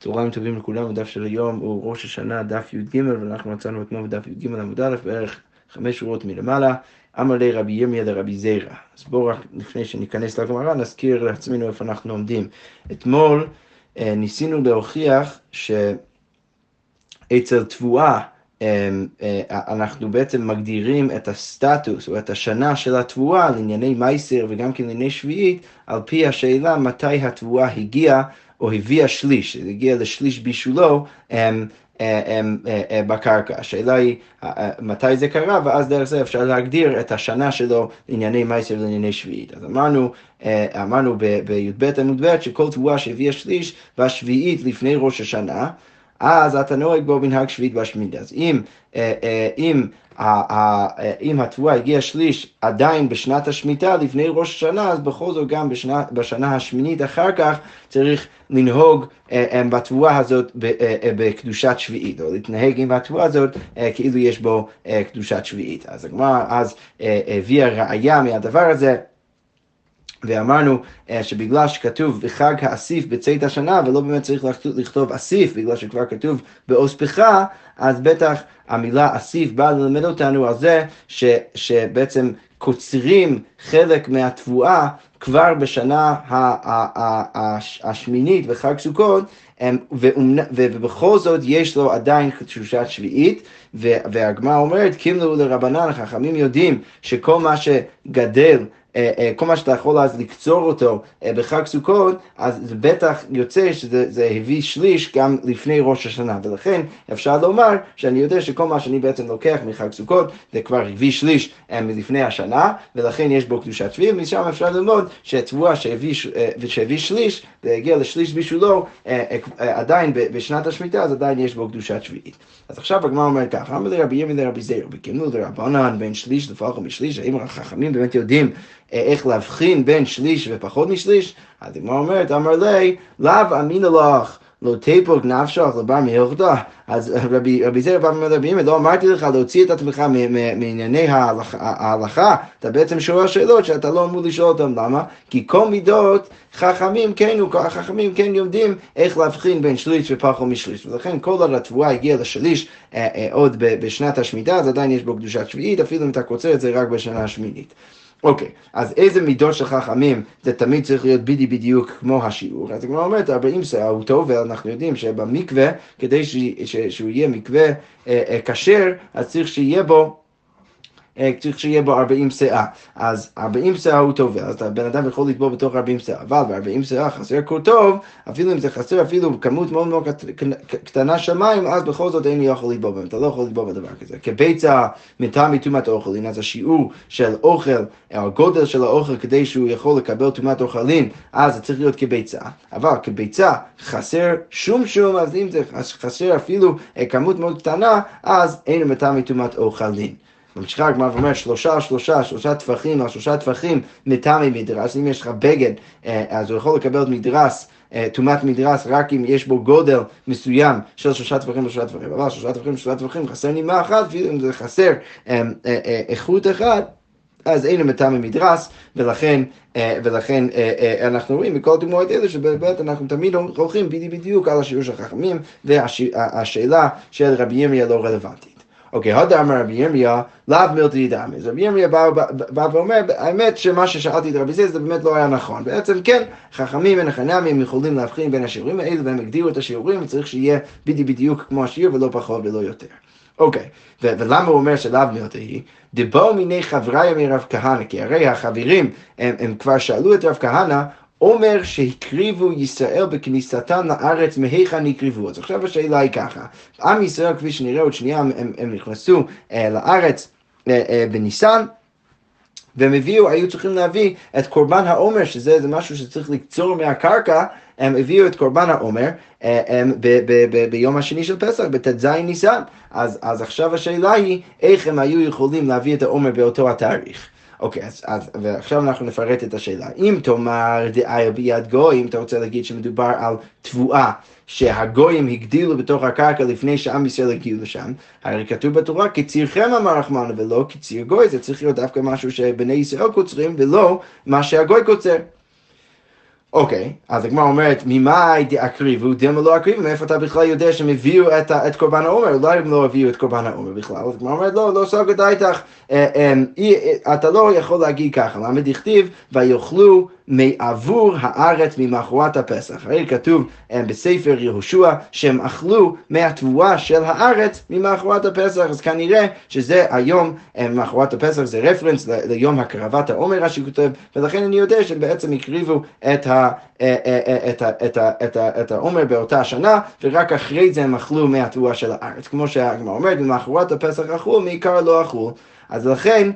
צהריים טובים לכולם, הדף של היום הוא ראש השנה, דף י"ג, ואנחנו מצאנו אתמול בדף י"ג עמוד א', בערך חמש שורות מלמעלה. אמר לי רבי ירמיה לרבי זיירא. אז בואו רק לפני שניכנס לגמרא, נזכיר לעצמנו איפה אנחנו עומדים. אתמול אה, ניסינו להוכיח שאצל תבואה אה, אה, אנחנו בעצם מגדירים את הסטטוס או את השנה של התבואה לענייני מייסר וגם כן לענייני שביעית, על פי השאלה מתי התבואה הגיעה או הביאה שליש, זה הגיע לשליש בישולו הם, הם, הם, בקרקע. השאלה היא מתי זה קרה, ואז דרך זה אפשר להגדיר את השנה שלו לענייני מייסר ולענייני שביעית. אז אמרנו, אמרנו בי"ב עמוד ב' שכל תבואה שהביאה שליש והשביעית לפני ראש השנה, אז אתה נוהג בו מנהג שביעית והשמינית. אז אם, אם אם התבואה הגיעה שליש עדיין בשנת השמיטה לפני ראש השנה, אז בכל זאת גם בשנה, בשנה השמינית אחר כך צריך לנהוג אה, אה, בתבואה הזאת אה, בקדושת שביעית, או להתנהג עם התבואה הזאת כאילו יש בו קדושת שביעית. אז הגמרא אז הביאה ראייה מהדבר הזה. ואמרנו שבגלל שכתוב בחג האסיף בצאת השנה ולא באמת צריך לכתוב אסיף בגלל שכבר כתוב באוספך אז בטח המילה אסיף באה ללמד אותנו על זה ש, שבעצם קוצרים חלק מהתבואה כבר בשנה השמינית בחג סוכות, ובכל זאת יש לו עדיין תשושת שביעית, והגמרא אומרת, קימלו לרבנן, החכמים יודעים שכל מה שגדל כל מה שאתה יכול אז לקצור אותו אה, בחג סוכות, אז זה בטח יוצא שזה הביא שליש גם לפני ראש השנה, ולכן אפשר לומר שאני יודע שכל מה שאני בעצם לוקח מחג סוכות זה כבר הביא שליש מלפני השנה, ולכן יש בו קדושת שביעית, ומשם אפשר ללמוד שתבואה שהביא, שהביא שליש, והגיע לשליש בשבילו, עדיין בשנת השמיטה, אז עדיין יש בו קדושת שביעית. אז עכשיו הגמרא אומרת ככה, אמר לרבי ימין לרבי זיר, בקימו לרבנן בין שליש לפחות משליש, האם החכמים באמת יודעים איך להבחין בין שליש ופחות משליש? אז הגמרא אומרת, אמר לי, לאו אמינא לך. לא תפוק נפשך לבר מהלכתו. אז רבי, רבי זרע בא ואומר רבי ימי, לא אמרתי לך להוציא את עצמך מענייני ההלכה, אתה בעצם שואל שאלות שאתה לא אמור לשאול אותן, למה? כי כל מידות חכמים כן, החכמים כן יודעים איך להבחין בין שליש ופחות משליש, ולכן כל עוד התבואה הגיעה לשליש אה, אה, עוד בשנת השמיטה, אז עדיין יש בו קדושת שביעית, אפילו אם אתה קוצר את זה רק בשנה השמינית. אוקיי, אז איזה מידות של חכמים זה תמיד צריך להיות בדי בדיוק כמו השיעור. אז הגמרא אומרת, 40 שאה הוא טוב, ואנחנו יודעים שבמקווה, כדי שהוא יהיה מקווה כשר, אז צריך שיהיה בו אה, צריך שיהיה בו 40 שאה. אז 40 שאה הוא טובל, אז הבן אדם יכול לטבול בתוך 40 שאה, אבל ב-40 שאה חסר כה טוב, אפילו אם זה חסר אפילו כמות מאוד מאוד קטנה של מים, אז בכל זאת אין לי יכול לטבול בהם, אתה לא יכול לטבול בדבר כזה. כביצה מטעם מטומאת אוכלין, אז השיעור של אוכל, הגודל של האוכל כדי שהוא יכול לקבל טומאת אוכלין, אז זה צריך להיות כביצה. אבל כביצה חסר שום שום, אז אם זה חסר אפילו אה, כמות מאוד קטנה, אז אין מטעם מטומאת אוכלין. ממשיכה הגמרא ואומרת שלושה, שלושה, שלושה טפחים, על שלושה טפחים מטעמי מדרס, אם יש לך בגד, אה, אז הוא יכול לקבל מדרס. אה, טומאת מדרס רק אם יש בו גודל מסוים של שלושה טפחים ושלושה טפחים, אבל שלושה טפחים ושלושה טפחים חסר נימה אחת, אפילו אם זה חסר אה, איכות אחת, אז אין מטעמי מדרס, ולכן, ולכן אנחנו רואים מכל הדוגמאות האלה שבאמת אנחנו תמיד הולכים בדיוק על השיעור של החכמים, והשאלה של רבי ירמיה לא רלוונטית. אוקיי, הודה אמר רבי ירמיה, לאו מילתא דמי. אז רבי ירמיה בא ואומר, האמת שמה ששאלתי את רבי זיז זה באמת לא היה נכון. בעצם כן, חכמים וחנמים יכולים להבחין בין השיעורים האלה, והם הגדירו את השיעורים, וצריך שיהיה בדיוק כמו השיעור ולא פחות ולא יותר. אוקיי, ולמה הוא אומר שלאו מילתא היא? דבו מיני חבריה מרב כהנא, כי הרי החברים, הם, הם כבר שאלו את רב כהנא, אומר שהקריבו ישראל בכניסתם לארץ, מהיכן הקריבו? אז עכשיו השאלה היא ככה, עם ישראל, כפי שנראה עוד שנייה, הם, הם נכנסו אה, לארץ אה, אה, בניסן, והם הביאו, היו צריכים להביא את קורבן העומר, שזה משהו שצריך לקצור מהקרקע, הם הביאו את קורבן העומר אה, ביום השני של פסח, בט"ז ניסן. אז, אז עכשיו השאלה היא, איך הם היו יכולים להביא את העומר באותו התאריך. אוקיי, אז, אז ועכשיו אנחנו נפרט את השאלה. אם תאמר דאיה ביד גוי, אם אתה רוצה להגיד שמדובר על תבואה שהגויים הגדילו בתוך הקרקע לפני שעם ישראל הגיעו לשם, הרי כתוב בתורה, כצירכם אמר רחמנה, ולא כציר גוי, זה צריך להיות דווקא משהו שבני ישראל קוצרים, ולא מה שהגוי קוצר. אוקיי, אז הגמרא אומרת, ממאי דאקריבו, דילמה לא אקריבו, מאיפה אתה בכלל יודע שהם הביאו את, את קורבן העומר? אולי הם לא הביאו את קורבן העומר בכלל. אז הגמרא אומרת, לא, לא סוגר דייתך, אה, אה, אה, אתה לא יכול להגיד ככה, למה דכתיב, ויאכלו מעבור הארץ ממחרת הפסח. הרי כתוב בספר יהושע שהם אכלו מהתבואה של הארץ ממחרת הפסח, אז כנראה שזה היום, ממחרת הפסח זה רפרנס ליום הקרבת העומר, רש"י כותב, ולכן אני יודע שהם בעצם הקריבו את ה... אה, אה, אה, את ה- את ה- את ה- את העומר באותה שנה, ורק אחרי זה הם אכלו מהתבואה של הארץ. כמו שהגמרא אומרת, ממחרת הפסח אכלו, מעיקר לא אכלו. אז לכן,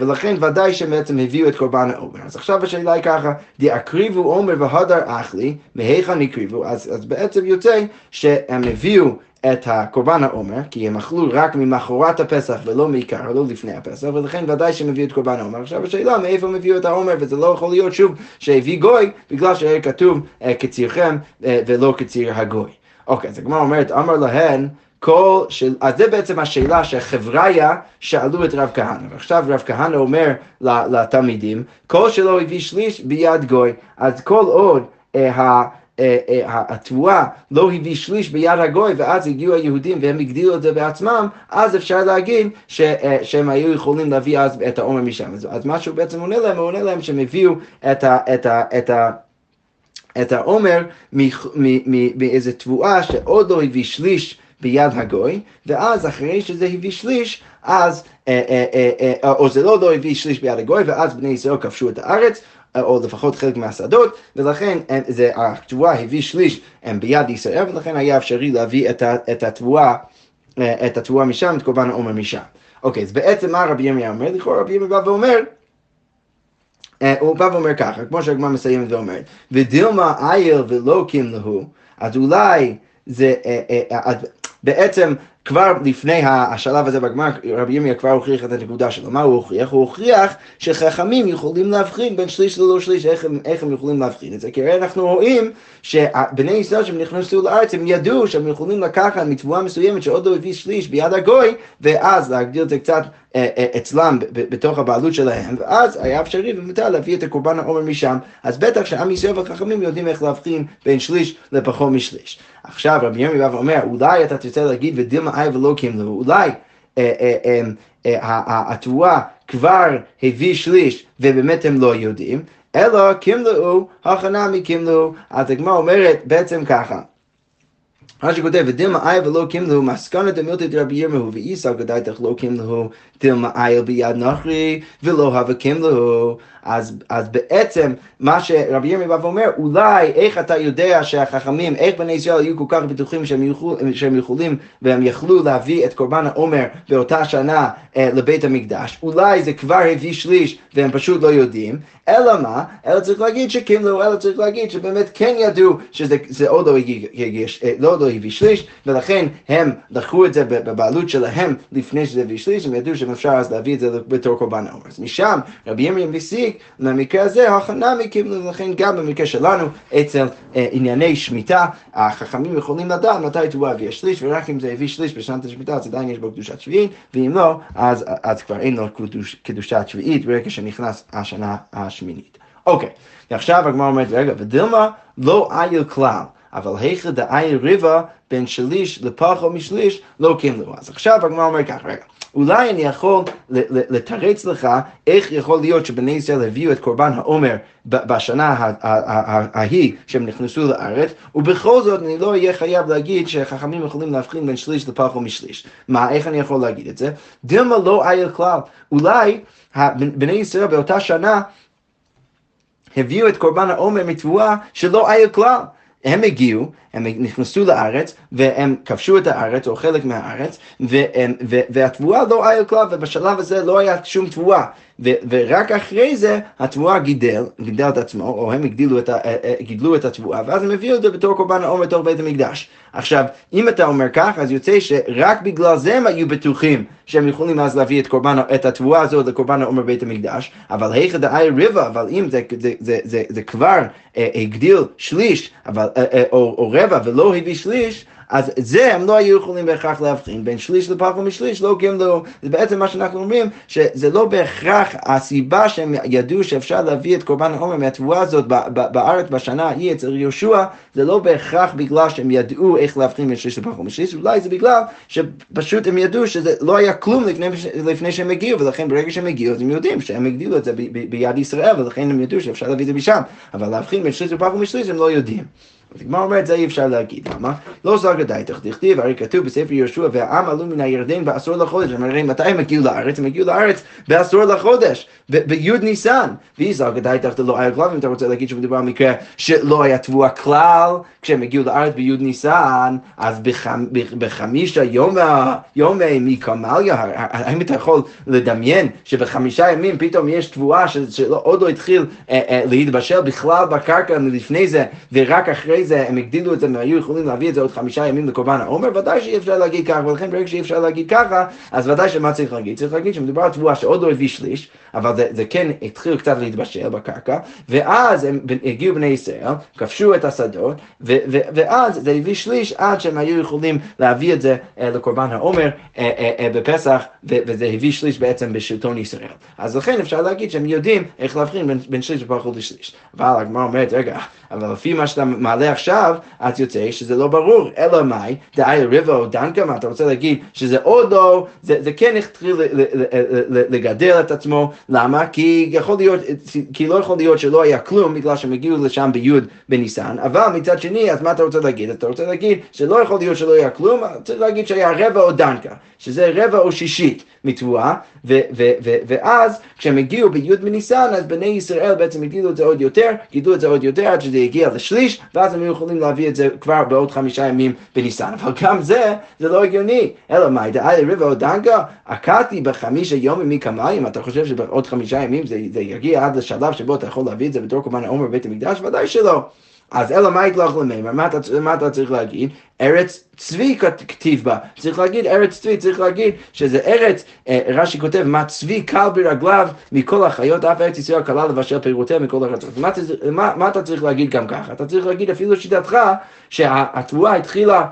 ולכן ודאי שהם בעצם הביאו את קורבן העומר. אז עכשיו השאלה היא ככה, דאקריבו עומר והדר אכלי, מהיכן הקריבו? אז, אז בעצם יוצא שהם הביאו את הקורבן העומר, כי הם אכלו רק ממחרת הפסח ולא מעיקר, לא לפני הפסח, ולכן ודאי שהם הביאו את קורבן העומר. עכשיו השאלה, מאיפה הם הביאו את העומר, וזה לא יכול להיות שוב שהביא גוי, בגלל שהיה כתוב אה, כצירכם אה, ולא כציר הגוי. אוקיי, אז הגמרא אומרת, אמר להן, כל של... אז זה בעצם השאלה שחבריה שאלו את רב כהנא. ועכשיו רב כהנא אומר לתלמידים, כל שלא הביא שליש ביד גוי. אז כל עוד אה. אה, אה, התבואה לא הביא שליש ביד הגוי ואז הגיעו היהודים והם הגדילו את זה בעצמם, אז אפשר להגיד ש, אה, שהם היו יכולים להביא אז את העומר משם. אז, אז מה שהוא בעצם עונה להם, הוא עונה להם שהם הביאו את ה... את ה, את ה את העומר מאיזה תבואה שעוד לא הביא שליש ביד הגוי, ואז אחרי שזה הביא שליש, אז, אה, אה, אה, או זה לא לא הביא שליש ביד הגוי, ואז בני ישראל כבשו את הארץ, או לפחות חלק מהשדות, ולכן זה, התבואה הביא שליש ביד ישראל, ולכן היה אפשרי להביא את, התבואה, אה, את התבואה משם, את קורבן העומר משם. אוקיי, אז בעצם מה רבי ירמיה אומר? לכאורה רבי ירמיה בא ואומר, הוא בא ואומר ככה, כמו שהגמרא מסיימת ואומרת, ודילמה איל ולא קימלהו, אז אולי זה, בעצם כבר לפני השלב הזה בגמרא, רבי ירמיה כבר הוכיח את הנקודה שלו. מה הוא הוכיח? הוא הוכיח שחכמים יכולים להבחין בין שליש ללא שליש, איך הם, איך הם יכולים להבחין את זה? כי הרי אנחנו רואים שבני ישראל שהם נכנסו לארץ, הם ידעו שהם יכולים לקחת מתבואה מסוימת שעוד לא הביא שליש ביד הגוי, ואז להגדיל את זה קצת אצלם ב- ב- בתוך הבעלות שלהם, ואז היה אפשרי ומותר להביא את הקורבן העומר משם, אז בטח שעם ישראל והחכמים יודעים איך להבחין בין שליש לפחות משליש. עכשיו רבי ירמיה בא ואומר, אולי אתה תרצה להגיד ודילמה אי ולא קימלו, אולי אה, אה, אה, אה, התבואה כבר הביא שליש ובאמת הם לא יודעים, אלא קימלו, הכנה מקימלו, אז הגמרא אומרת בעצם ככה. רש"י כותב, ודילמה איל ולא קימלו, מסקנת דמילתא דרבי ירמהו, ואיסא גדייתך לא קימלו, דילמה איל ביד נוכרי, ולא הווה קימלו. אז, אז בעצם מה שרבי ירמיה בא ואומר, אולי איך אתה יודע שהחכמים, איך בני ישראל היו כל כך בטוחים שהם, יוכל, שהם יכולים והם יכלו להביא את קורבן העומר באותה שנה אה, לבית המקדש, אולי זה כבר הביא שליש והם פשוט לא יודעים, אלא מה? אלא צריך להגיד שקימלו, אלא צריך להגיד שבאמת כן ידעו שזה זה עוד לא, הגיע, אה, לא, לא הביא שליש, ולכן הם לקחו את זה בבעלות שלהם לפני שזה הביא שליש, הם ידעו שאפשר אז להביא את זה בתור קורבן העומר. אז משם רבי ירמיה מסיק למקרה הזה, הכנה מקימלו, לכן גם במקרה שלנו, אצל אה, ענייני שמיטה, החכמים יכולים לדעת מתי תבואה הביא שליש, ורק אם זה הביא שליש בשנת השמיטה, אז עדיין יש בו קדושת שביעית, ואם לא, אז, אז כבר אין לו קדוש, קדושת שביעית ברגע שנכנס השנה השמינית. אוקיי, ועכשיו הגמרא אומרת, רגע, ודילמה לא איל כלל. אבל היכא דאיל ריבה בין שליש לפחות משליש לא קימלו. אז עכשיו הגמרא אומר ככה, רגע, אולי אני יכול לתרץ לך איך יכול להיות שבני ישראל הביאו את קורבן העומר בשנה ההיא שהם נכנסו לארץ, ובכל זאת אני לא אהיה חייב להגיד שחכמים יכולים להבחין בין שליש לפחות משליש. מה, איך אני יכול להגיד את זה? דילמה לא איל כלל. אולי בני ישראל באותה שנה הביאו את קורבן העומר מתבואה שלא היה כלל. הם הגיעו, הם נכנסו לארץ, והם כבשו את הארץ, או חלק מהארץ, והם, ו, והתבואה לא היה כלל, ובשלב הזה לא היה שום תבואה. ו, ורק אחרי זה התבואה גידל, גידל את עצמו, או הם הגדילו את, ה, אה, אה, גידלו את התבואה, ואז הם הביאו את זה בתור קורבן העומר בתוך בית המקדש. עכשיו, אם אתה אומר כך, אז יוצא שרק בגלל זה הם היו בטוחים שהם יכולים אז להביא את, קורבן, את התבואה הזאת לקורבן העומר בית המקדש, אבל היכא דאי ריבה, אבל אם זה, זה, זה, זה, זה כבר אה, הגדיל שליש, אבל, אה, אה, או, או רבע ולא הביא שליש, אז זה הם לא היו יכולים בהכרח להבחין בין שליש לפח ומשליש, לא קימלו, זה בעצם מה שאנחנו אומרים, שזה לא בהכרח הסיבה שהם ידעו שאפשר להביא את קורבן העומר מהתבואה הזאת בארץ בשנה ההיא אצל יהושע, זה לא בהכרח בגלל שהם ידעו איך להבחין בין שליש לפח ומשליש, אולי זה בגלל שפשוט הם ידעו שזה לא היה כלום לפני, לפני שהם הגיעו, ולכן ברגע שהם הגיעו אז הם יודעים שהם הגדילו את זה ביד ישראל, ולכן הם ידעו שאפשר להביא את זה משם, אבל להבחין בין שליש לפח ומשליש הם לא יודעים. אז הגמרא אומרת, זה אי אפשר להגיד. למה? לא זרגא דייתך דכתיב, הרי כתוב בספר יהושע, והעם עלו מן הירדן בעשור לחודש. הם הרי מתי הם הגיעו לארץ? הם הגיעו לארץ בעשור לחודש, בי' ניסן. ואי זרגא דייתך דלא היה כלל, אם אתה רוצה להגיד שמדובר על מקרה שלא היה תבואה כלל, כשהם הגיעו לארץ בי' ניסן, אז בחמישה יומי מקמליה, האם אתה יכול לדמיין שבחמישה ימים פתאום יש תבואה שעוד לא התחיל אה, אה, להתבשל בכלל בקרקע לפני זה, ורק אחרי אחרי זה הם הגדילו את זה, הם היו יכולים להביא את זה עוד חמישה ימים לקורבן העומר, ודאי שאי אפשר להגיד ככה, ולכן ברגע שאי אפשר להגיד ככה, אז ודאי שמה צריך להגיד? צריך להגיד שמדובר על תבואה שעוד לא הביא שליש, אבל זה, זה כן התחיל קצת להתבשל בקרקע, ואז הם הגיעו בני ישראל, כבשו את השדות, ו, ו, ואז זה הביא שליש עד שהם היו יכולים להביא את זה אה, לקורבן העומר אה, אה, בפסח, ו, וזה הביא שליש בעצם בשלטון ישראל. אז לכן אפשר להגיד שהם יודעים איך להבחין בין, בין שליש ופחות לשליש. אבל הגמרא אומרת, רגע, אבל לפי מה שאתה מעלה עכשיו, אז יוצא שזה לא ברור, אלא מאי, דאי ריבה או דנקה, מה אתה רוצה להגיד שזה עוד לא, זה, זה כן התחיל לגדל את עצמו, למה? כי יכול להיות, כי לא יכול להיות שלא היה כלום בגלל שהם הגיעו לשם בי' בניסן, אבל מצד שני, אז מה אתה רוצה להגיד? אתה רוצה להגיד שלא יכול להיות שלא היה כלום, צריך להגיד שהיה רבע או דנקה, שזה רבע או שישית מתבואה, ואז כשהם הגיעו בי' בניסן, אז בני ישראל בעצם הגדילו את זה עוד יותר, גידלו את זה עוד יותר עד שזה הגיע לשליש, ואז היו יכולים להביא את זה כבר בעוד חמישה ימים בניסן. אבל גם זה, זה לא הגיוני. אלא מה, דאי לריבה או דנגה, עקדתי בחמישה יומים מקמיים, אתה חושב שבעוד חמישה ימים זה, זה יגיע עד לשלב שבו אתה יכול להביא את זה בתור קורבן העומר בבית המקדש? ודאי שלא. אז אלא מה יתלך למימר, מה, אתה צריך להגיד? ארץ צבי כתיב בה, צריך להגיד ארץ צבי, צריך להגיד שזה ארץ, אה, רש"י כותב, מה צבי קל ברגליו מכל החיות, אף ארץ ישראל קלה לבשל פירותיה מכל הארצות. מה, אתה צריך להגיד גם ככה? אתה צריך להגיד אפילו שיטתך שהתבואה התחילה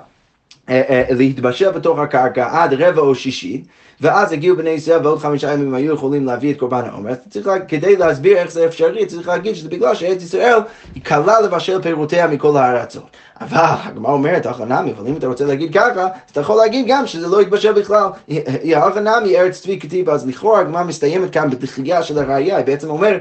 אה, אה, להתבשל בתוך הקרקע עד רבע או שישי, ואז הגיעו בני ישראל ועוד חמישה ימים היו יכולים להביא את קורבן העומר, צריך לה, כדי להסביר איך זה אפשרי, צריך להגיד שזה בגלל שארץ ישראל היא קלה לבשל פירותיה מכל הארצות. אבל הגמרא אומרת, אחא נמי, אבל אם אתה רוצה להגיד ככה, אז אתה יכול להגיד גם שזה לא יתבשל בכלל. היא אחא נמי ארץ צבי כתיב, אז לכאורה הגמרא מסתיימת כאן בתחייה של הראייה, היא בעצם אומר,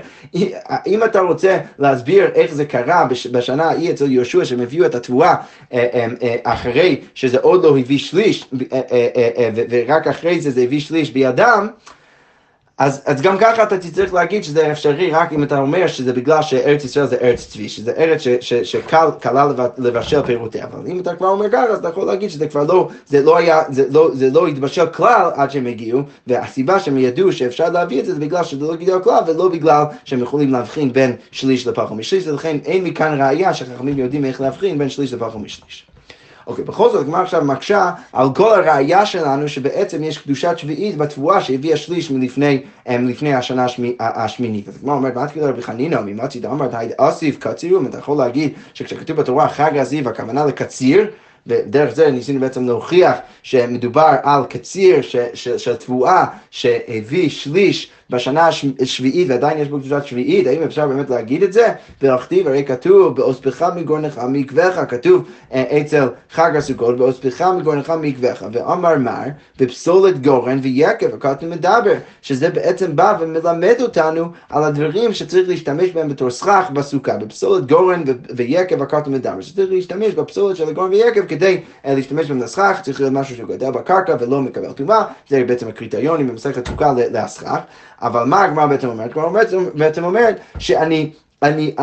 אם אתה רוצה להסביר איך זה קרה בשנה ההיא אצל יהושע, שהם הביאו את התבואה אה, אה, אה, אחרי שזה עוד לא הביא שליש, ורק אחרי זה זה הביא שליש בידם, אז, אז גם ככה אתה תצטרך להגיד שזה אפשרי רק אם אתה אומר שזה בגלל שארץ ישראל זה ארץ צבי, שזה ארץ שקלה לבשל פירותיה, אבל אם אתה כבר אומר ככה אז אתה יכול להגיד שזה כבר לא, זה לא היה, זה לא, זה לא התבשל כלל עד שהם הגיעו, והסיבה שהם ידעו שאפשר להביא את זה זה בגלל שזה לא גידל כלל ולא בגלל שהם יכולים להבחין בין שליש לפח ומשליש, ולכן אין מכאן ראייה שחכמים יודעים איך להבחין בין שליש לפח ומשליש. אוקיי, בכל זאת, הגמרא עכשיו מקשה על כל הראייה שלנו שבעצם יש קדושת שביעית בתבואה שהביאה שליש מלפני לפני השנה השמינית. אז הגמרא אומרת, מה תגיד רבי חנינא, ממתי דאמרת, אסיף קציר, אם אתה יכול להגיד שכשכתוב בתורה חג הזיו, הכוונה לקציר, ודרך זה ניסינו בעצם להוכיח שמדובר על קציר של תבואה שהביא שליש בשנה השביעית ועדיין יש בו קדושת שביעית, האם אפשר באמת להגיד את זה? ולכתיב, הרי כתוב, באוספך מגורנך מקווך, כתוב אה, אצל חג הסוכות, באוספך מגורנך מקווך, ואמר מר, בפסולת גורן ויקב, הכתוב מדבר, שזה בעצם בא ומלמד אותנו על הדברים שצריך להשתמש בהם בתור סכך בסוכה, בפסולת גורן ויקב, הכתוב מדבר, שצריך להשתמש בפסולת של הגורן ויקב כדי uh, להשתמש בהם לסכך, צריך להיות משהו שגדל בקרקע ולא מקבל טומאה, זה בעצם הקריטריונים במסכת סוכה לסכך. אבל מה הגמרא בעצם אומרת? הגמרא בעצם אומרת שאני... אני,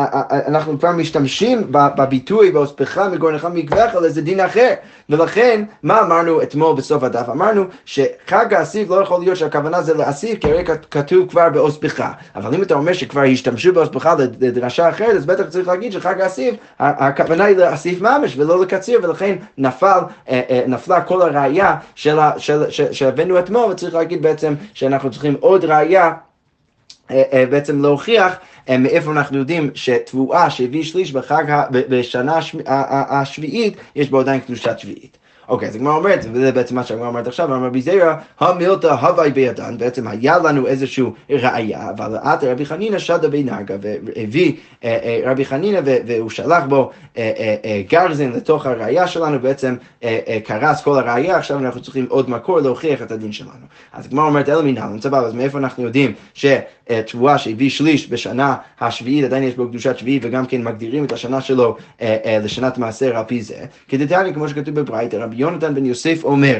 אנחנו כבר משתמשים בביטוי באוספך מגורנך מקווך על איזה דין אחר ולכן מה אמרנו אתמול בסוף הדף? אמרנו שחג האסיף לא יכול להיות שהכוונה זה לאסיף כי הרי כתוב כבר באוספך אבל אם אתה אומר שכבר השתמשו באוספך לדרשה אחרת אז בטח צריך להגיד שחג האסיף הכוונה היא לאסיף ממש ולא לקציר ולכן נפל, אה, אה, נפלה כל הראייה שהבאנו אתמול וצריך להגיד בעצם שאנחנו צריכים עוד ראייה אה, אה, בעצם להוכיח אה, מאיפה אנחנו יודעים שתבואה שהביא שליש בחג, בשנה השביעית, יש בו עדיין קדושת שביעית. אוקיי, אז הגמרא אומרת, וזה בעצם מה שהגמרא אומרת עכשיו, אמר רבי זיירא, המילתא הווי בידן, בעצם היה לנו איזושהי ראייה, אבל את רבי חנינא שדה בנגה, והביא אה, אה, רבי חנינא והוא שלח בו אה, גרזן לתוך הראייה שלנו, בעצם קרס כל הראייה, עכשיו אנחנו צריכים עוד מקור להוכיח את הדין שלנו. אז הגמרא אומרת, אלא מנהלן, סבבה, אז מאיפה אנחנו יודעים שתבואה שהביא שליש בשנה השביעית, עדיין יש בו קדושת שביעית, וגם כן מגדירים את השנה שלו לשנת מעשר על פי זה. כדתניא, כמו שכתוב בברייתא, רבי יונתן בן יוסף אומר,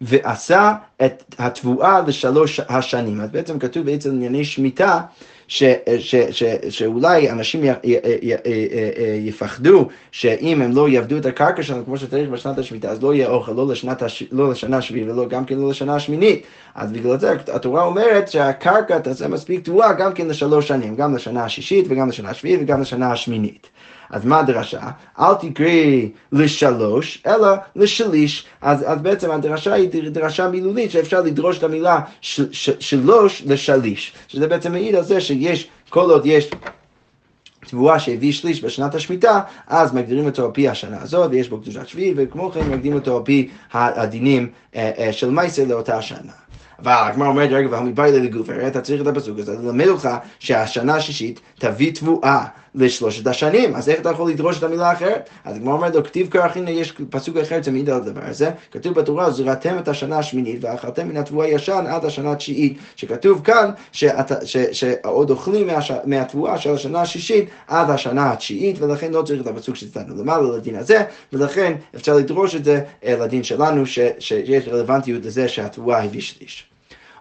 ועשה את התבואה לשלוש השנים. אז בעצם כתוב בעצם ענייני שמיטה, ש, ש, ש, שאולי אנשים י, י, י, יפחדו שאם הם לא יעבדו את הקרקע שלנו כמו שצריך בשנת השמיטה, אז לא יהיה אוכל לא, לשנת הש, לא לשנה השביעית ולא גם כן לא לשנה השמינית. אז בגלל זה התורה אומרת שהקרקע תעשה מספיק תבואה גם כן לשלוש שנים, גם לשנה השישית וגם לשנה השביעית וגם לשנה השמינית. אז מה הדרשה? אל תקראי לשלוש, אלא לשליש. אז, אז בעצם הדרשה היא דרשה מילולית, שאפשר לדרוש את המילה ש, ש, שלוש לשליש. שזה בעצם מעיד על זה שיש, כל עוד יש... תבואה שהביא שליש בשנת השמיטה, אז מגדירים אותו על פי השנה הזאת, ויש בו קדושת שביעית, וכמו כן מגדירים אותו על פי הדינים אה, אה, של מייסר לאותה שנה. אבל הגמרא אומרת, רגע, והמדבר לגובר, אתה צריך את הפסוק הזה, ללמד אותך שהשנה השישית תביא תבואה לשלושת השנים, אז איך אתה יכול לדרוש את המילה האחרת? אז הגמרא אומרת לו, כתיב קרחינא, יש פסוק אחר תמיד על הדבר הזה, כתוב בתורה, זרעתם את השנה השמינית ואכלתם מן התבואה הישן עד השנה התשיעית, שכתוב כאן שעוד אוכלים מהתבואה של השנה השישית עד השנה התשיעית, ולכן לא צריך את הפסוק שצטטנו למעלה לדין הזה, ולכן אפשר לדרוש את זה אה, לדין שלנו, שיש רלוונטיות לזה שהתבואה הביא שליש.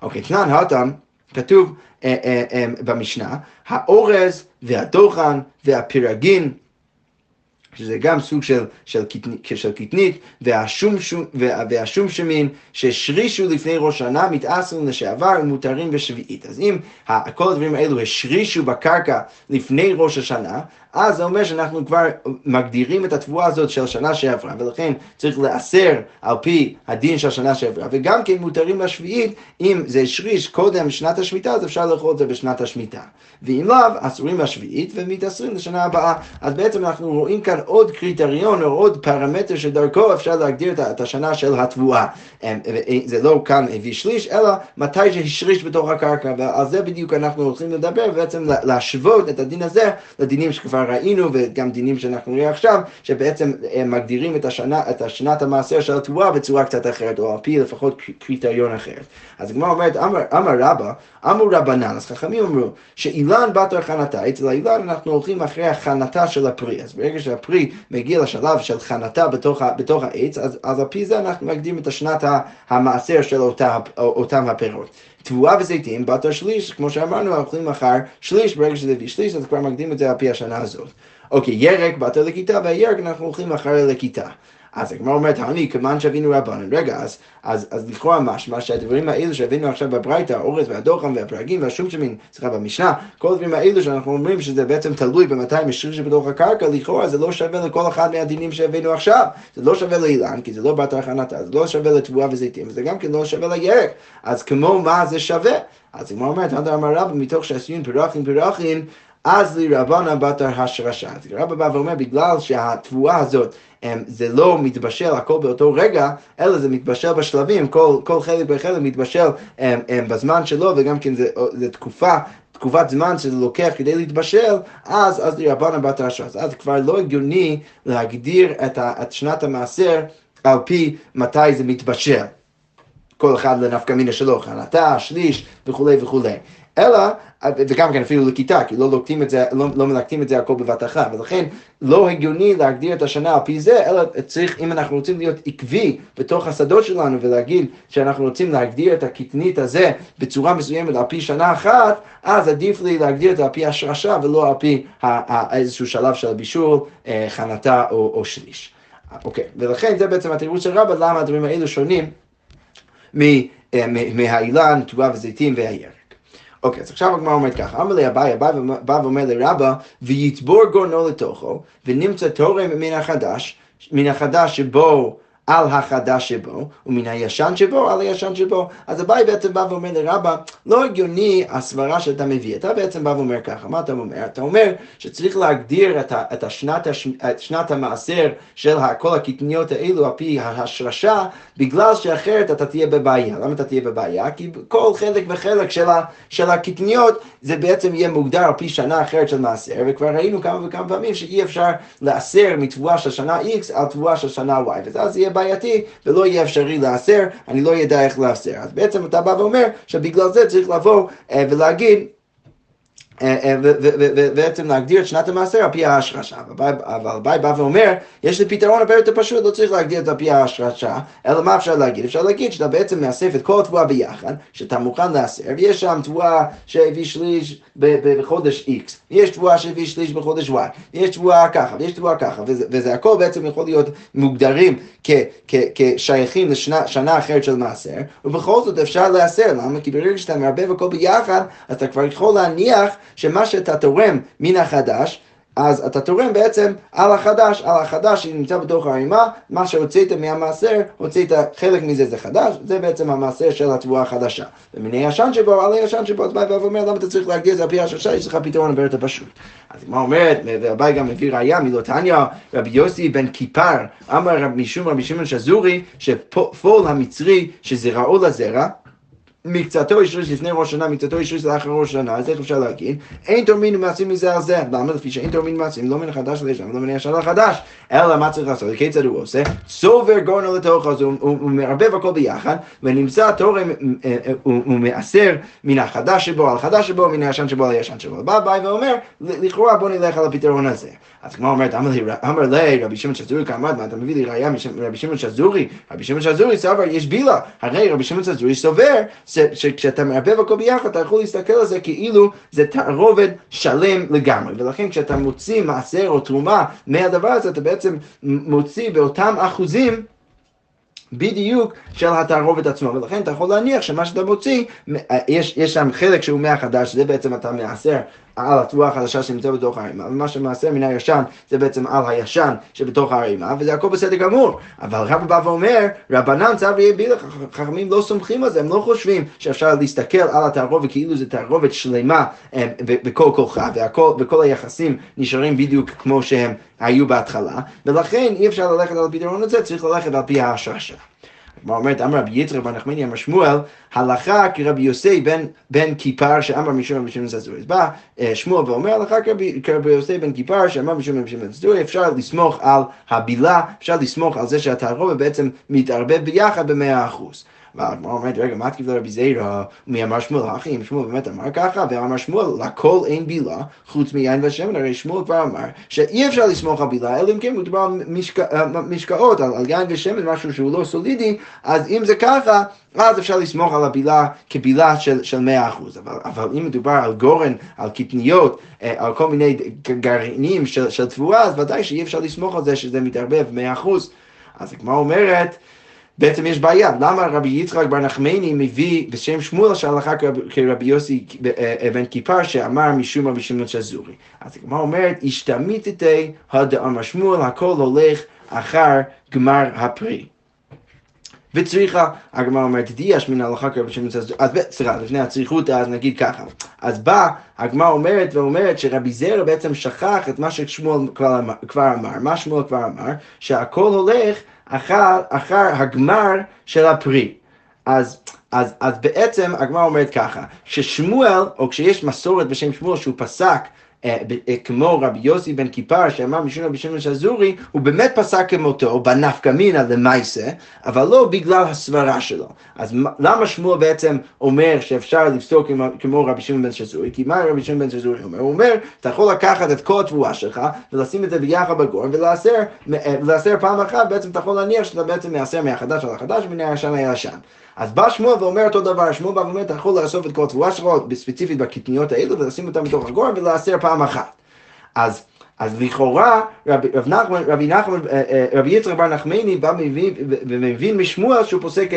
אוקיי, תנן התם, כתוב אה, אה, אה, במשנה, האורז והדוחן והפירגין שזה גם סוג של, של, של קטנית, והשום, והשום שהשרישו לפני ראש שנה מתאסרים לשעבר ומותרים בשביעית. אז אם כל הדברים האלו השרישו בקרקע לפני ראש השנה, אז זה אומר שאנחנו כבר מגדירים את התבואה הזאת של שנה שעברה, ולכן צריך לאסר על פי הדין של שנה שעברה, וגם כן מותרים לשביעית, אם זה השריש קודם שנת השמיטה, אז אפשר לאכול את זה בשנת השמיטה. ואם לאו, אסורים לשביעית ומתאסרים לשנה הבאה. אז בעצם אנחנו רואים כאן עוד קריטריון או עוד פרמטר שדרכו אפשר להגדיר את השנה של התבואה. אמ, זה לא כאן הביא שליש, אלא מתי שהשריש בתוך הקרקע, ועל זה בדיוק אנחנו הולכים לדבר, ובעצם להשוות את הדין הזה לדינים שכבר ראינו, וגם דינים שאנחנו נראה עכשיו, שבעצם הם מגדירים את, השנה, את השנת המעשר של התבואה בצורה קצת אחרת, או על פי לפחות קריטריון אחרת. אז הגמרא אומרת, אמר, רבא, אמרו רבנן, אז חכמים אמרו, שאילן בת הכנתה, אצל האילן אנחנו הולכים אחרי הכנתה של הפרי, אז ברגע שהפרי מגיע לשלב של חנתה בתוך, בתוך העץ, אז, אז על פי זה אנחנו מקדימים את השנת המעשר של אותה, אותם הפירות. תבואה וזיתים, בת השליש, כמו שאמרנו, אוכלים מחר שליש, ברגע שזה הביא שליש, אז כבר מקדים את זה על פי השנה הזאת. אוקיי, ירק, בת לכיתה, והירק אנחנו הולכים מחר לכיתה. אז הגמרא אומרת, אני, כמובן שהבינו רבנן. רגע, אז, אז, אז לכאורה משמע שהדברים האלו שהבינו עכשיו בברייתא, האורז והדוחם והפרגים והשום סליחה, במשנה, כל הדברים האלו שאנחנו אומרים שזה בעצם תלוי במתי משריש בתוך הקרקע, לכאורה זה לא שווה לכל אחד מהדינים שהבינו עכשיו. זה לא שווה לאילן, כי זה לא בת הכנתה, זה לא שווה לתבואה וזיתים, וזה גם כן לא שווה לירק. אז כמו מה זה שווה? אז הגמרא אומרת, עד אמר רבא, מתוך שעשיון פרחים פרחים, אז לרבנה בתר השרשה. אז רבא בא ואומר, בגלל שהתבואה הזאת זה לא מתבשל הכל באותו רגע, אלא זה מתבשל בשלבים, כל, כל חלק בחלק מתבשל בזמן שלו, וגם כן זה, זה תקופה תקופת זמן שזה לוקח כדי להתבשל, אז, אז לרבנה בת הרשע. אז כבר לא הגיוני להגדיר את, ה, את שנת המעשר על פי מתי זה מתבשל. כל אחד לנפקא מינה שלו, חנתה, שליש וכולי וכולי. אלא, וגם כן אפילו לכיתה, כי לא לוקטים את זה, לא, לא מלקטים את זה הכל בבת אחת, ולכן לא הגיוני להגדיר את השנה על פי זה, אלא צריך, אם אנחנו רוצים להיות עקבי בתוך השדות שלנו ולהגיד שאנחנו רוצים להגדיר את הקטנית הזה בצורה מסוימת על פי שנה אחת, אז עדיף לי להגדיר את זה על פי השרשה ולא על פי איזשהו שלב של בישול, אה, חנתה או, או שליש. אוקיי, ולכן זה בעצם התירוץ של רבא, למה הדברים האלו שונים אה, מהאילן, תבואה וזיתים והירק. אוקיי, אז עכשיו הגמרא אומרת ככה, אמר לי אביי, אביי בא ואומר לרבא, ויתבור גורנו לתוכו, ונמצא תורם מן החדש, מן החדש שבו על החדש שבו, ומן הישן שבו על הישן שבו. אז אביי בעצם בא ואומר לרבא, לא הגיוני הסברה שאתה מביא. אתה בעצם בא ואומר ככה, מה אתה אומר? אתה אומר שצריך להגדיר את, ה, את, השנת, את שנת המעשר של כל הקטניות האלו על פי ההשרשה, בגלל שאחרת אתה תהיה בבעיה. למה אתה תהיה בבעיה? כי כל חלק וחלק של, ה, של הקטניות זה בעצם יהיה מוגדר על פי שנה אחרת של מעשר, וכבר ראינו כמה וכמה פעמים שאי אפשר לאסר מתבואה של שנה X על תבואה של שנה Y, ואז יהיה בעייתי ולא יהיה אפשרי לאסר, אני לא אדע איך לאסר. אז בעצם אתה בא ואומר שבגלל זה צריך לבוא אה, ולהגיד ובעצם להגדיר את שנת המעשר על פי ההשרשה. אבל אביי בא ואומר, יש לי פתרון הרבה יותר פשוט, לא צריך להגדיר את זה על פי ההשרשה, אלא מה אפשר להגיד? אפשר להגיד שאתה בעצם מאסף את כל התבואה ביחד, שאתה מוכן לאסר, ויש שם תבואה שהביא שליש בחודש X, יש תבואה שהביא שליש בחודש Y, יש תבואה ככה, ויש תבואה ככה, וזה הכל בעצם יכול להיות מוגדרים כשייכים לשנה אחרת של מעשר, ובכל זאת אפשר לאסר, למה? כי ברגע שאתה מערבב הכל ביחד, אתה כבר יכול להניח שמה שאתה תורם מן החדש, אז אתה תורם בעצם על החדש, על החדש שנמצא בתוך הערימה, מה שהוצאת מהמעשר, הוצאת חלק מזה זה חדש, זה בעצם המעשר של התבואה החדשה. ומן הישן שבו, על הישן שבו, אז בא ואומר, למה אתה צריך להגדיר את זה על פי השלושה, יש לך פתרון הרבה יותר פשוט. אז מה אומרת, והבאי גם מביא ראייה מלוטניה, רבי יוסי בן כיפר, אמר משום רבי שמעון שזורי, שפול המצרי שזרעו לזרע, מקצתו השריש לפני ראש שנה, מקצתו השריש לאחר ראש שנה, אז איך אפשר להגיד? אין תורמין ומעשים מזה על זה. למה? לפי שאין תורמין ומעשים, לא מן החדש לישן, לא מן הישן לחדש. אלא מה צריך לעשות? כיצד הוא עושה? סובר גורנו לתוך, אז הוא מערבב הכל ביחד, ונמצא תורם, אה, אה, הוא מעשר מן החדש שבו על החדש שבו, מן הישן שבו על הישן שבו. בא ביי ואומר, לכאורה בוא נלך על הפתרון הזה. אז כמו אומרת, אמר לי רבי שמעון שזורי כמד, מה אתה מביא לי ראייה מרבי שמעון שזורי? רבי שמעון שזורי סבר יש בילה. הרי רבי שמעון שזורי סובר שכשאתה מערבב הכל ביחד, אתה יכול להסתכל על זה כאילו זה תערובת שלם לגמרי. ולכן כשאתה מוציא מעשר או תרומה מהדבר הזה, אתה בעצם מוציא באותם אחוזים בדיוק של התערובת עצמו, ולכן אתה יכול להניח שמה שאתה מוציא, יש, יש שם חלק שהוא מהחדש, זה בעצם אתה מעשר על התבואה החדשה שנמצאת בתוך הערימה, ומה שמעשר מן הישן זה בעצם על הישן שבתוך הערימה, וזה הכל בסדר גמור. אבל רבא בא ואומר, רבנן צו יהיה בילה, חכמים לא סומכים על זה, הם לא חושבים שאפשר להסתכל על התערובת כאילו זה תערובת שלמה אה, בכל כוחה, וכל היחסים נשארים בדיוק כמו שהם היו בהתחלה, ולכן אי אפשר ללכת על הפתרון הזה, צריך ללכת על פי ההשרשה. הגמרא אומרת, אמר רבי יצחק בר נחמני אמר שמואל, הלכה כרבי יוסי בן, בן כיפר שאמר משום רבי שמעון זזורי. בא אה, שמואל ואומר, הלכה כרבי יוסי בן כיפר שאמר משום רבי שמעון זזורי, אפשר לסמוך על הבילה, אפשר לסמוך על זה שהתערובת בעצם מתערבב ביחד במאה אחוז. והגמרא אומרת, רגע, מה תקיף לרבי זיירא? אמר שמואל אחי? אם שמואל באמת אמר ככה, ואמר שמואל, לכל אין בילה, חוץ מיין ושמן, הרי שמואל כבר אמר שאי אפשר לסמוך על בילה, אלא אם כן מדובר על משקאות, על יין ושמן, משהו שהוא לא סולידי, אז אם זה ככה, אז אפשר לסמוך על הבילה כבילה של, של 100%. אבל, אבל אם מדובר על גורן, על קטניות, אה, על כל מיני גרעינים של, של תבואה, אז ודאי שאי אפשר לסמוך על זה שזה מתערבב 100%. אז הגמרא אומרת, בעצם יש בעיה, למה רבי יצחק בר נחמני מביא בשם שמואל שהלכה כרבי יוסי אה, אה, בן כיפר שאמר משום רבי שמעון שזורי. אז הגמרא אומרת, השתמיתתי הדאמר שמואל, הכל הולך אחר גמר הפרי. וצריכה, הגמרא אומרת, דיאש מן ההלכה כרבי שמעון שזורי, אז סליחה, לפני הצריכות, אז נגיד ככה. אז בא, הגמרא אומרת ואומרת שרבי זרע בעצם שכח את מה ששמואל כבר אמר, מה שמואל כבר אמר, שהכל הולך אחר, אחר הגמר של הפרי. אז, אז, אז בעצם הגמרא אומרת ככה, ששמואל, או כשיש מסורת בשם שמואל שהוא פסק כמו רבי יוסי בן כיפר שאמר משום רבי שמעון שזורי, הוא באמת פסק כמותו בנפקא מינא למעשה, אבל לא בגלל הסברה שלו. אז למה שמואל בעצם אומר שאפשר לפסוק כמו רבי שמעון בן שזורי? כי מה רבי שמעון בן שזורי אומר? הוא אומר, אתה יכול לקחת את כל התבואה שלך ולשים את זה ביחד ולעשר אה, פעם אחת, בעצם אתה יכול להניח שאתה בעצם מעשר מהחדש על החדש ומן הישן לישן. אז בא שמואל ואומר אותו דבר, שמואל בא ואומר, אתה יכול לאסוף את כל התבואה שלו, ספציפית בקטניות האלו, ולשים אותה בתוך הגורן ולעשר פעם אחת. אז אז לכאורה רבי, רב נחמן, רבי, נחמן, אה, אה, רבי יצחק בר נחמני בא ומבין משמואל שהוא פוסק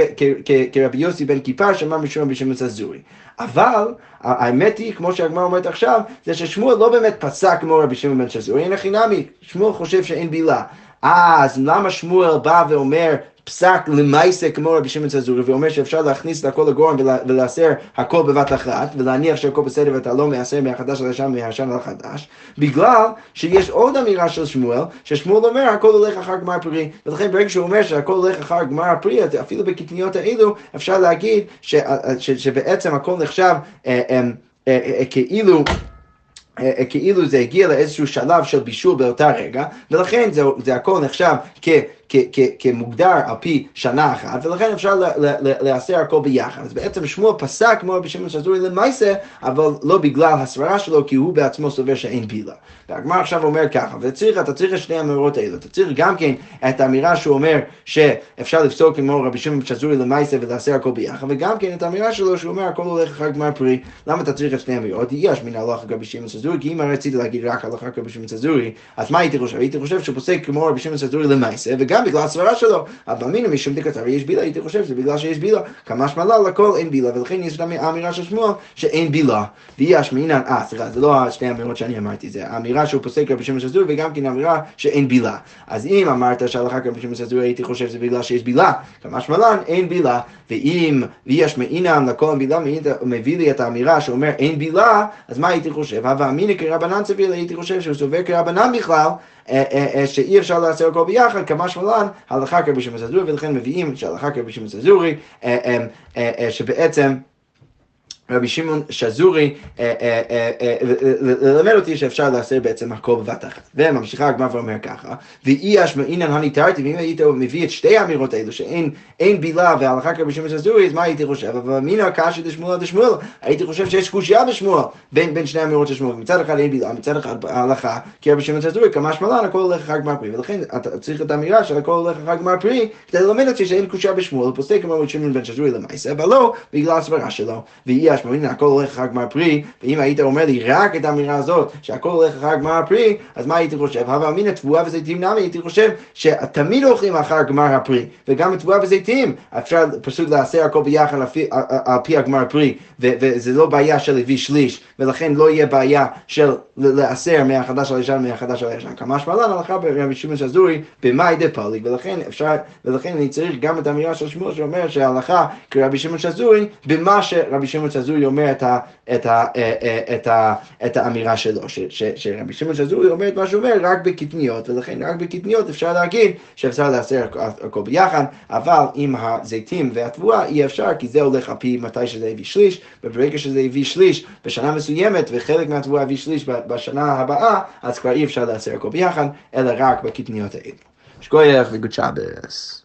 כרבי יוסי בן כיפר שאמר משום רבי שמעון זזורי. אבל האמת היא, כמו שהגמרא אומרת עכשיו, זה ששמואל לא באמת פסק כמו רבי שמעון בן שזורי, אין הכי נמי, שמואל חושב שאין בילה. אז למה שמואל בא ואומר פסק למעשה כמו רבי שמעון צזורי ואומר שאפשר להכניס את הכל לגורם ולאסר הכל בבת אחת ולהניח שהכל בסדר ואתה לא מאסר מהחדש לישן ומהישן לחדש בגלל שיש עוד אמירה של שמואל ששמואל אומר הכל הולך אחר גמר פרי ולכן ברגע שהוא אומר שהכל הולך אחר גמר פרי אפילו בקטניות האלו אפשר להגיד ש, ש, שבעצם הכל נחשב אה, אה, אה, כאילו כאילו זה הגיע לאיזשהו שלב של בישול באותה רגע, ולכן זה, זה הכל נחשב כ... כמוגדר על פי שנה אחת, ולכן אפשר להסר הכל ביחד. אז בעצם שמואל פסק כמו רבי שמעון שזורי למעשה, אבל לא בגלל הסברה שלו, כי הוא בעצמו סובר שאין בילה. והגמר עכשיו אומר ככה, וצריך, אתה צריך את שני האמירות האלו, אתה צריך גם כן את האמירה שהוא אומר שאפשר לפסוק כמו רבי שמעון שזורי למעשה ולהסר הכל ביחד, וגם כן את האמירה שלו שהוא אומר הכל הולך אחר גמר פרי, למה אתה צריך את שני האמירות? יש מן הלכה רבי שמעון שזורי, כי אם רציתי להגיד רק הלכה רבי שמעון שזורי, אז מה הייתי חושב? הייתי חושב שהוא פוסק כמו רבי שמעון שזורי למעשה, וגם גם בגלל הסברה שלו, אבל מינה משום דקתר יש בילה, הייתי חושב שזה בגלל שיש בילה, כמה שמלה לכל אין בילה, ולכן יש גם האמירה של שמואל שאין בילה, ויש מינן, אה סליחה, זה לא שתי האמירות שאני אמרתי, זה האמירה שהוא פוסק רבי שמעון שזור, וגם כן האמירה שאין בילה. אז אם אמרת שהלכה רבי שמעון שזור, הייתי חושב שזה בגלל שיש בילה, כמה שמלן אין בילה, ואם ויש מעינן לכל בילה, מביא לי את האמירה שאומר אין בילה, אז מה הייתי חושב? הווה אמינא כרבנן סביר, הייתי חושב שהוא סובר כרבנן בכלל. אה, אה, אה, שאי אפשר לעשות הכל ביחד, כמה שמלן, הלכה כרבי שמעון ולכן מביאים שהלכה כרבי שמעון שבעצם רבי שמעון שזורי אה, אה, אה, ללמד אותי שאפשר לעשות בעצם הכל בבת אחת. וממשיכה הגמרא ואומר ככה, ואי אשמעינן הניתרתי, ואם היית מביא את שתי האמירות האלו, שאין בילה והלכה כרבי שמעון שזורי, אז מה הייתי חושב? אבל אמינא קשי דשמואל דשמואל, הייתי חושב שיש קושייה בשמואל בין שני האמירות של שמואל. מצד אחד אין בילה, מצד אחד ההלכה, כי רבי שמעון שזורי, כמה שמלן, הכל הולך אחר גמר פרי, ולכן אתה צריך את האמירה שהכל הולך אחר גמר פרי, כדי ללמד אותי שאין קושייה משמע, הנה הכל הולך אחר גמר פרי, ואם היית אומר לי רק את האמירה הזאת, שהכל הולך אחר גמר פרי, אז מה הייתי חושב? הווה אמינא תבואה וזיתים נמי, הייתי חושב שתמיד אוכלים אחר גמר הפרי, וגם תבואה וזיתים, אפשר פשוט לעשר הכל ביחד על פי הגמר פרי, וזה לא בעיה של הביא שליש, ולכן לא יהיה בעיה של לעשר מהחדש על הישן מהחדש על הישן. כמה שמלן הלכה ברבי שמעון שזורי במאי דה פליג, ולכן אפשר, ולכן אני צריך גם את האמירה של שמואל שאומר שההלכה כרבי שמעון שזורי, במה שרבי שמעון שזורי אומר את, ה, את, ה, אה, אה, את, ה, את האמירה שלו, שרבי שמעון שזורי אומר את מה שהוא אומר רק בקטניות, ולכן רק בקטניות אפשר להגיד שאפשר לעשר הכל ביחד, אבל עם הזיתים והתבואה אי אפשר, כי זה הולך על פי מתי שזה הביא שליש, וברגע שזה הביא שליש בשנה מסוימת, וחלק מהתבואה הביא שליש בשנה הבאה, אז כבר אי אפשר לעשר הכל ביחד, אלא רק בקטניות האלה. שכוייך וגוד שבס.